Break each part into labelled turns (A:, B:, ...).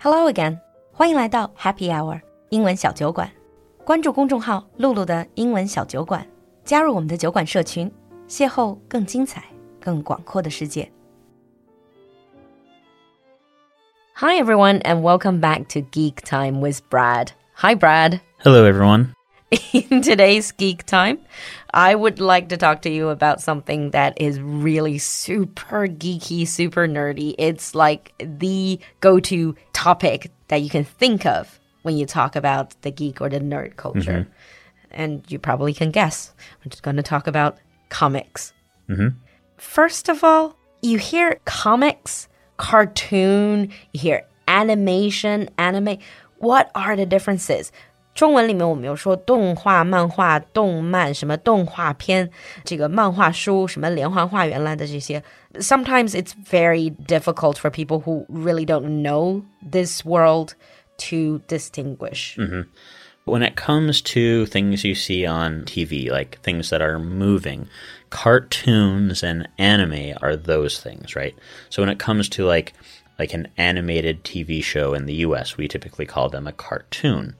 A: Hello again，欢迎来到 Happy Hour 英文小酒馆。关注公众号“露露的英文小酒馆”，加入我们的酒馆社群，邂逅更精彩、更广阔的世界。Hi everyone, and welcome back to Geek Time with Brad. Hi, Brad.
B: Hello, everyone.
A: In today's Geek Time, I would like to talk to you about something that is really super geeky, super nerdy. It's like the go to topic that you can think of when you talk about the geek or the nerd culture. Mm-hmm. And you probably can guess. We're just going to talk about comics. Mm-hmm. First of all, you hear comics, cartoon, you hear animation, anime. What are the differences? 中文里面我们有说动画、漫画、动漫，什么动画片，这个漫画书，什么连环画原来的这些。Sometimes it's very difficult for people who really don't know this world to distinguish.
B: When it comes to things you see on TV, like things that are moving, cartoons and anime are those things, right? So when it comes to like like an animated TV show in the US, we typically call them a cartoon.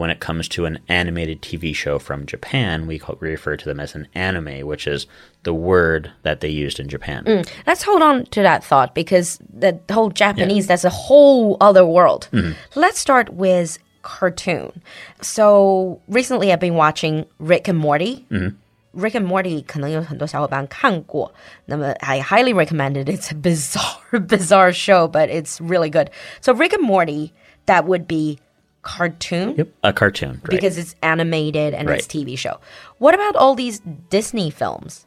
B: When it comes to an animated TV show from Japan, we, call, we refer to them as an anime, which is the word that they used in Japan.
A: Let's hold on to that thought because the whole Japanese, that's a whole other world. Let's start with cartoon. So recently I've been watching Rick and Morty. Rick and Morty 可能有很多小伙伴看过，那么 I highly recommend it. It's a bizarre, bizarre show, but it's really good. So Rick and Morty, that would be cartoon
B: Yep, a cartoon, right?
A: because it's animated and it's TV show. What about all these Disney films?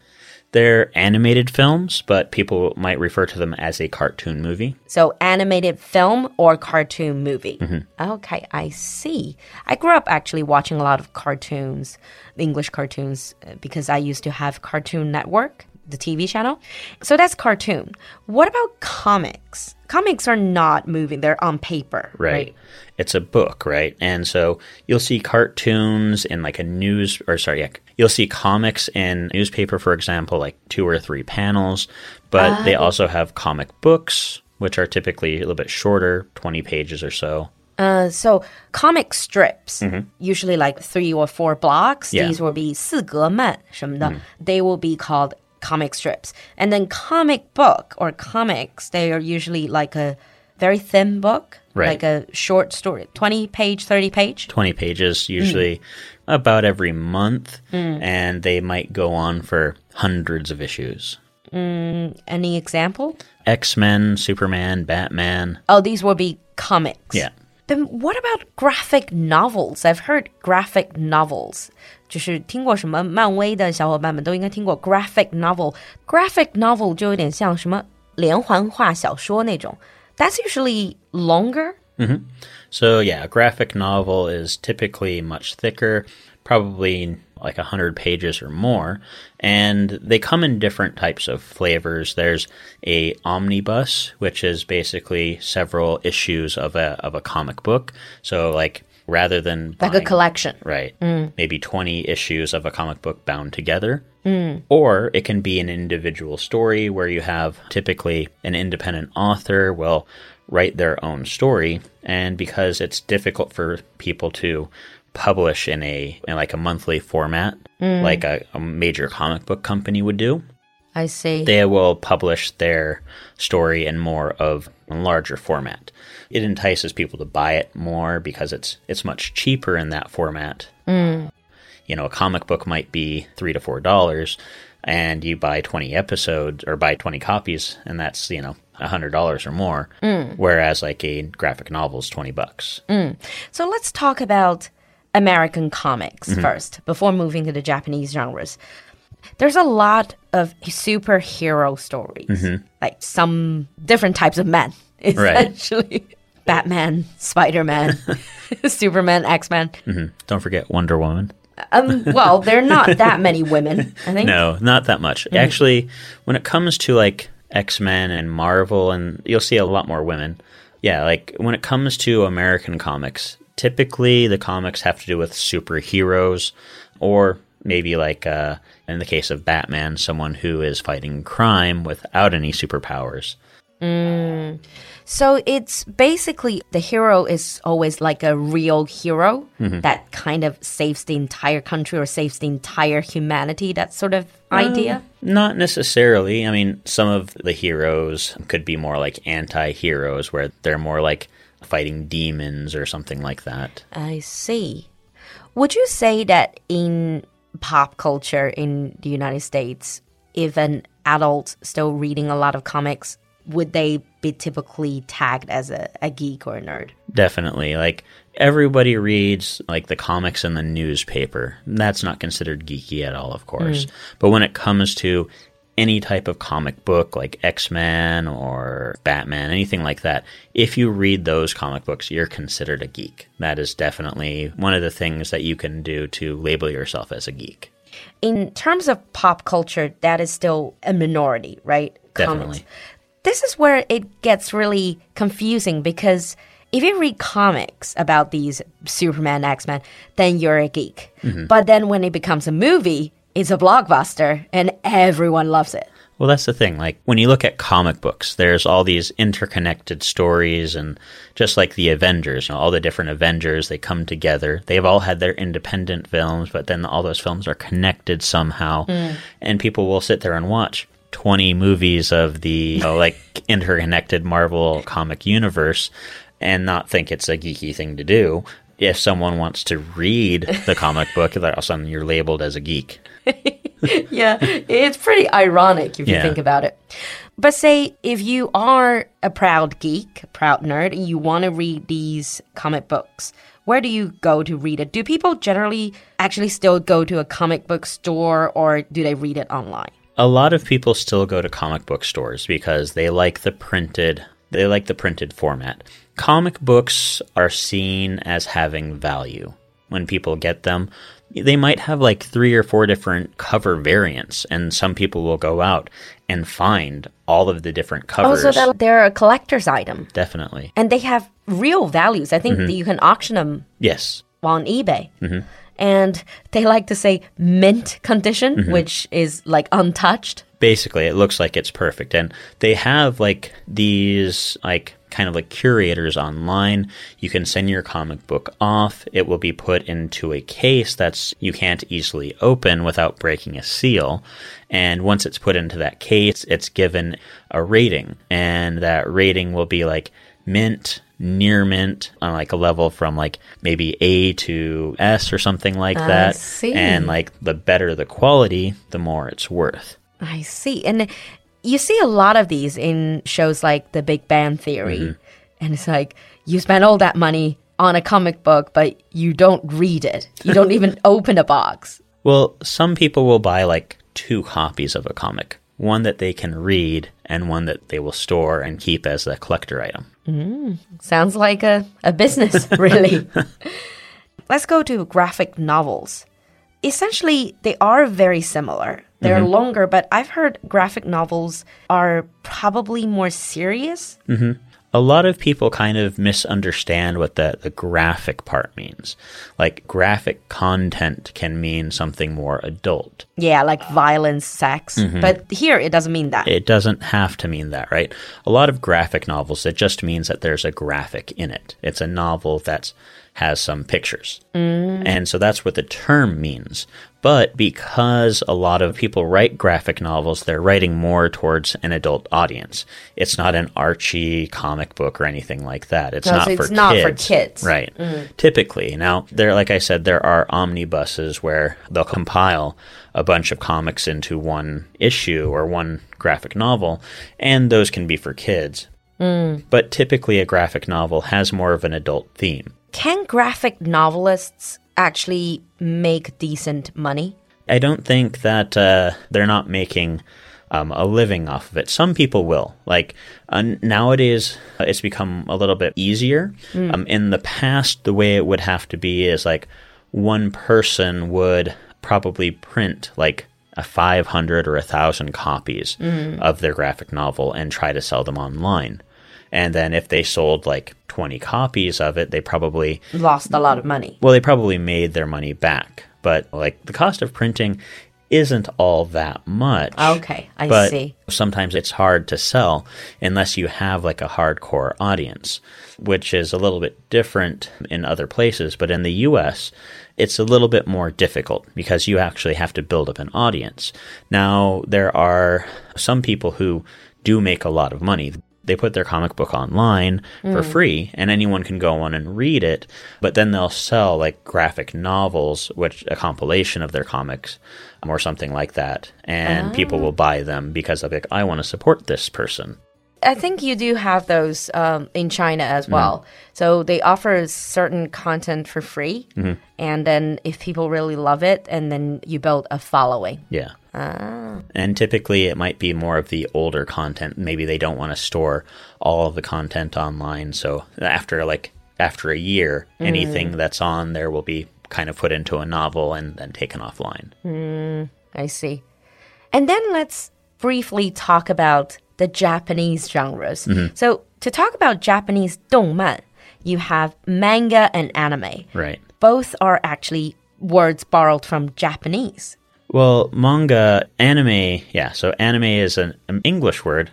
B: They're animated films, but people might refer to them as a cartoon movie.
A: So animated film or cartoon movie. Mm-hmm. Okay, I see. I grew up actually watching a lot of cartoons, English cartoons, because I used to have Cartoon Network, the TV channel. So that's cartoon. What about comics? Comics are not moving; they're on paper,
B: right? It's a book, right? And so you'll see cartoons in like a news, or sorry, yeah, you'll see comics in newspaper, for example, like two or three panels. But they also have comic books, which are typically a little bit shorter, twenty pages or so.
A: Uh, so comic strips, usually like three or four blocks.
B: Yeah.
A: These will be 四格漫什么的. They will be called comic strips. And then comic book or comics, they are usually like a very thin book,
B: Right.
A: like a short story, 20 page, 30 page.
B: Twenty pages, usually about every month, mm. and they might go on for hundreds of issues.
A: Mm, any example?
B: X Men, Superman, Batman.
A: Oh, these will be comics.
B: Yeah.
A: Then what about graphic novels? I've heard graphic novels. 就是听过什么漫威的小伙伴们都应该听过 graphic novel. Graphic novel 就有点像什么连环画小说那种。That's usually longer.
B: So yeah, a graphic novel is typically much thicker, probably like 100 pages or more, and they come in different types of flavors. There's a omnibus, which is basically several issues of a of a comic book. So like rather than
A: Like a collection.
B: Right. Mm. Maybe 20 issues of a comic book bound together. Mm. Or it can be an individual story where you have typically an independent author will write their own story. And because it's difficult for people to publish in a in like a monthly format, mm. like a, a major comic book company would do,
A: I see.
B: they will publish their story in more of a larger format. It entices people to buy it more because it's it's much cheaper in that format. Mm. You know, a comic book might be three to four dollars, and you buy twenty episodes or buy twenty copies, and that's you know a hundred dollars or more. Mm. Whereas like a graphic novel is twenty bucks.
A: So let's talk about American comics mm-hmm. first before moving to the Japanese genres. There's a lot of superhero stories, mm-hmm. like some different types of men, essentially. Batman, Spider Man, Superman, X Men. Mm-hmm.
B: Don't forget Wonder Woman.
A: Um, well, there are not that many women, I think.
B: No, not that much. Actually, when it comes to like X Men and Marvel, and you'll see a lot more women. Yeah, like when it comes to American comics, typically the comics have to do with superheroes, or maybe like uh, in the case of Batman, someone who is fighting crime without any superpowers. Mm.
A: So it's basically the hero is always like a real hero mm-hmm. that kind of saves the entire country or saves the entire humanity, that sort of uh, idea.
B: Not necessarily. I mean, some of the heroes could be more like anti heroes, where they're more like fighting demons or something like that.
A: I see. Would you say that in pop culture in the United States, if an adult still reading a lot of comics, would they be typically tagged as a, a geek or a nerd?
B: Definitely. Like, everybody reads like the comics in the newspaper. That's not considered geeky at all, of course. Mm. But when it comes to any type of comic book like X-Men or Batman, anything like that, if you read those comic books, you're considered a geek. That is definitely one of the things that you can do to label yourself as a geek.
A: In terms of pop culture, that is still a minority, right?
B: Definitely.
A: This is where it gets really confusing because if you read comics about these Superman, X Men, then you're a geek. Mm-hmm. But then when it becomes a movie, it's a blockbuster and everyone loves it.
B: Well, that's the thing. Like when you look at comic books, there's all these interconnected stories, and just like the Avengers, you know, all the different Avengers, they come together. They've all had their independent films, but then all those films are connected somehow, mm. and people will sit there and watch 20 movies of the you know, like interconnected Marvel comic universe and not think it's a geeky thing to do. If someone wants to read the comic book, all of a sudden you're labeled as a geek.
A: yeah, it's pretty ironic if you think about it. But say if you are a proud geek, a proud nerd, and you want to read these comic books, where do you go to read it? Do people generally actually still go to a comic book store or do they read it online?
B: a lot of people still go to comic book stores because they like the printed they like the printed format. Comic books are seen as having value. When people get them, they might have like 3 or 4 different cover variants and some people will go out and find all of the different oh, covers.
A: Also, that they're a collector's item
B: Definitely.
A: and they have real values. I think mm-hmm. that you can auction them
B: Yes.
A: on eBay. Mm-hmm. And they like to say mint condition, mm-hmm. which is like untouched.
B: basically it looks like it's perfect and they have like these like kind of like curators online. You can send your comic book off. It will be put into a case that's you can't easily open without breaking a seal. And once it's put into that case it's given a rating. And that rating will be like mint near mint on like a level from like maybe A to S or something like that.
A: see.
B: and like the better the quality the more it's worth.
A: I see. And you see a lot of these in shows like The Big Bang Theory. Mm-hmm. And it's like, you spend all that money on a comic book, but you don't read it. You don't even open a box.
B: Well, some people will buy like two copies of a comic one that they can read and one that they will store and keep as a collector item.
A: Mm, sounds like a, a business, really. Let's go to graphic novels. Essentially, they are very similar. They're mm-hmm. longer, but I've heard graphic novels are probably more serious. Mm-hmm.
B: A lot of people kind of misunderstand what the, the graphic part means. Like, graphic content can mean something more adult.
A: Yeah, like violence, sex. Mm-hmm. But here, it doesn't mean that.
B: It doesn't have to mean that, right? A lot of graphic novels, it just means that there's a graphic in it. It's a novel that has some pictures. Mm. And so that's what the term means. But because a lot of people write graphic novels, they're writing more towards an adult audience. It's not an Archie comic book or anything like that. It's
A: No,
B: not
A: so
B: for
A: it's not for
B: kids.
A: kids.
B: Right. Mm. Typically. Now, there like I said there are omnibuses where they'll compile a bunch of comics into one issue or one graphic novel, and those can be for kids. Mm. But typically a graphic novel has more of an adult theme.
A: Can graphic novelists actually make decent money?
B: I don't think that uh, they're not making um, a living off of it. Some people will. Like uh, nowadays, uh, it's become a little bit easier. Um, in the past, the way it would have to be is like one person would probably print like a 500 or a thousand copies of their graphic novel and try to sell them online. And then if they sold like 20 copies of it, they probably
A: Lost a lot of money.
B: well, they probably made their money back, but like the cost of printing isn't all that much.
A: Okay, I
B: but
A: see.
B: sometimes it's hard to sell unless you have like a hardcore audience, which is a little bit different in other places. But in the US, it's a little bit more difficult because you actually have to build up an audience. Now, there are some people who do make a lot of money. They put their comic book online for mm. free and anyone can go on and read it, but then they'll sell like graphic novels, which a compilation of their comics or something like that. And people will ah. buy them because of like, I want to support this person.
A: I think you do have those um, in China as mm. well. So they offer certain content for free, mm-hmm. and then if people really love it, and then you build a following.
B: Yeah. Ah. And typically it might be more of the older content. Maybe they don't want to store all of the content online. So after like after a year, hmm. anything that's on there will be kind of put into a novel and then taken offline. Hmm.
A: I see. And then let's briefly talk about the Japanese genres. Mm-hmm. So to talk about Japanese 动漫, you have manga and anime.
B: Right.
A: Both are actually words borrowed from Japanese.
B: Well, manga, anime, yeah. So anime is an, an English word.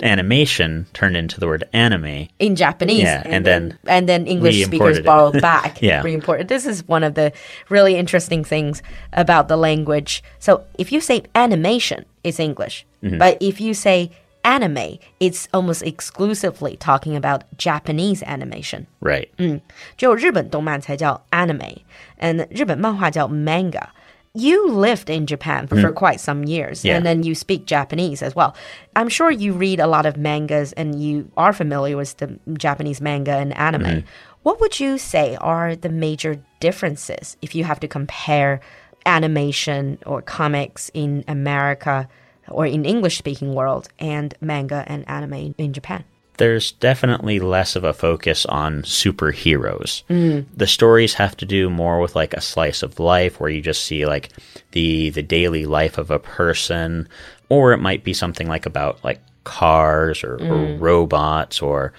B: Animation turned into the word anime.
A: in Japanese.
B: Yeah, and then
A: and then English speakers
B: re-imported it.
A: borrowed back.
B: Yeah.
A: re-imported. This is one of the really interesting things about the language. So if you say animation, it's English,
B: Mm-hmm.
A: but if you say anime, it's almost exclusively talking about Japanese animation.
B: Right.
A: 只有日本动漫才叫 anime，and 日本漫画叫 manga。 You lived in Japan for, for quite some years,
B: Mm. Yeah.
A: and then you speak Japanese as well. I'm sure you read a lot of mangas and you are familiar with the Japanese manga and anime.
B: Mm-hmm.
A: What would you say are the major differences if you have to compare animation or comics in America or in English speaking world and manga and anime in Japan?
B: There's definitely less of a focus on superheroes. The stories have to do more with like a slice of life where you just see like the the daily life of a person or it might be something like about like cars or, or robots or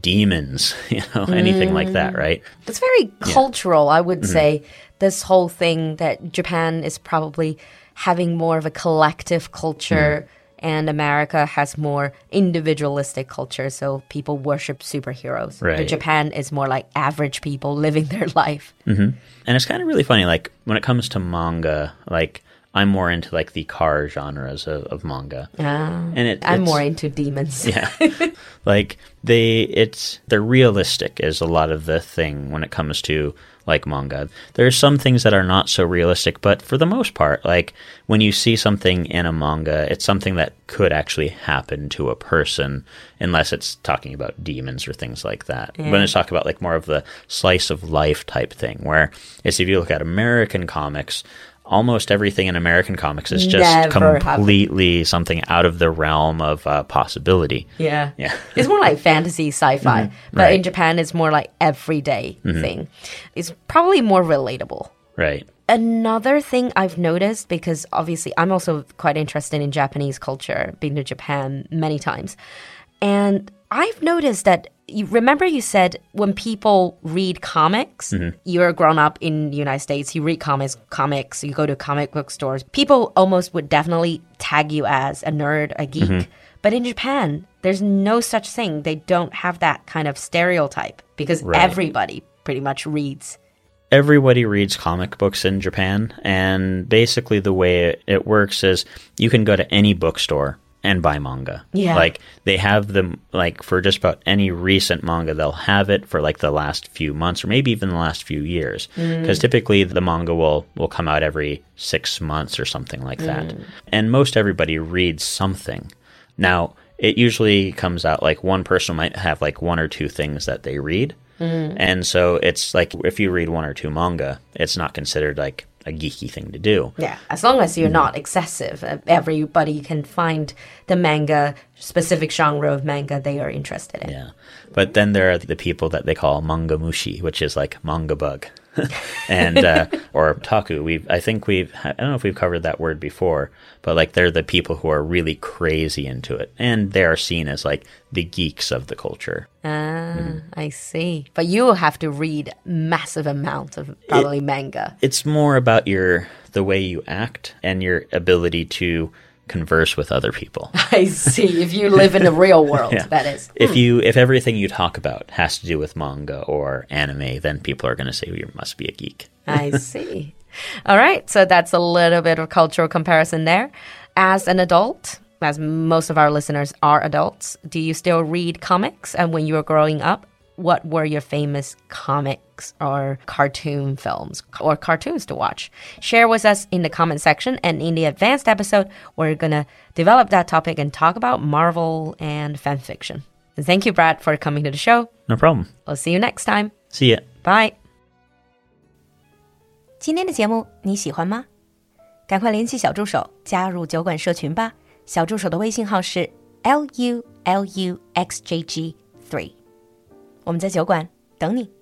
B: demons, you know, anything like that, right?
A: It's very cultural, I
B: Mm-hmm.
A: would say. This whole thing that Japan is probably having more of a collective culture
B: Mm-hmm.
A: And America has more individualistic culture. So people worship superheroes. But Japan is more like average people living their life. Mm-hmm.
B: And it's kind of really funny like when it comes to manga, like I'm more into like the car genres of, of manga. Ah, and it,
A: I'm more into demons.
B: yeah like they it's they're realistic is a lot of the thing when it comes to like manga there's some things that are not so realistic but for the most part like when you see something in a manga it's something that could actually happen to a person unless it's talking about demons or things like that when it's talking about like more of the slice of life type thing where it's if you look at american comics almost everything in american comics is just
A: Never happened.
B: completely something out of the realm of uh, possibility
A: Yeah.
B: Yeah.
A: It's more like fantasy sci fi. But
B: Right. Mm-hmm.
A: in Japan, it's more like everyday thing. It's probably more relatable.
B: Right.
A: Another thing I've noticed, because obviously I'm also quite interested in Japanese culture, been to Japan many times. And I've noticed that you remember you said when people read comics, mm-hmm. you're grown up in the United States, you read comics, comics, you go to comic book stores, people almost would definitely tag you as a nerd, a geek. Mm-hmm. But in Japan, there's no such thing. They don't have that kind of stereotype because
B: Right.
A: everybody pretty much reads.
B: Everybody reads comic books in Japan, and basically the way it works is you can go to any bookstore and buy manga.
A: Yeah.
B: Like they have them like for just about any recent manga, they'll have it for like the last few months or maybe even the last few years. Mm. Because typically the manga will will come out every six months or something like that. Mm. And most everybody reads something. Now it usually comes out like one person might have like one or two things that they read. Mm. And so it's like if you read one or two manga, it's not considered like a geeky thing to do.
A: Yeah, as long as you're not excessive, uh, everybody can find the manga specific genre of manga they are interested in.
B: Yeah. But then there are the people that they call manga mushi, which is like manga bug. and uh, otaku. We've I think we've I don't know if we've covered that word before, but like they're the people who are really crazy into it, and they are seen as like the geeks of the culture.
A: Ah, I see. But you have to read massive amounts of probably manga.
B: It's more about your the way you act and your ability to converse with other people.
A: I see. If you live in the real world, that is.
B: If hmm. you if everything you talk about has to do with manga or anime, then people are going to say you must be a geek.
A: I see. All right. So that's a little bit of cultural comparison there. As an adult, as most of our listeners are adults, do you still read comics? And when you were growing up, what were your famous comics or cartoon films or cartoons to watch? Share with us in the comment section. And in the advanced episode, we're going to develop that topic and talk about Marvel and fan fiction. And thank you, Brad, for coming to the show.
B: No problem.
A: We'll see you next time.
B: See ya.
A: Bye.
C: 今天的节目你喜欢吗？赶快联系小助手加入酒馆社群吧。小助手的微信号是 l u l u x j g three。 我们在酒馆等你。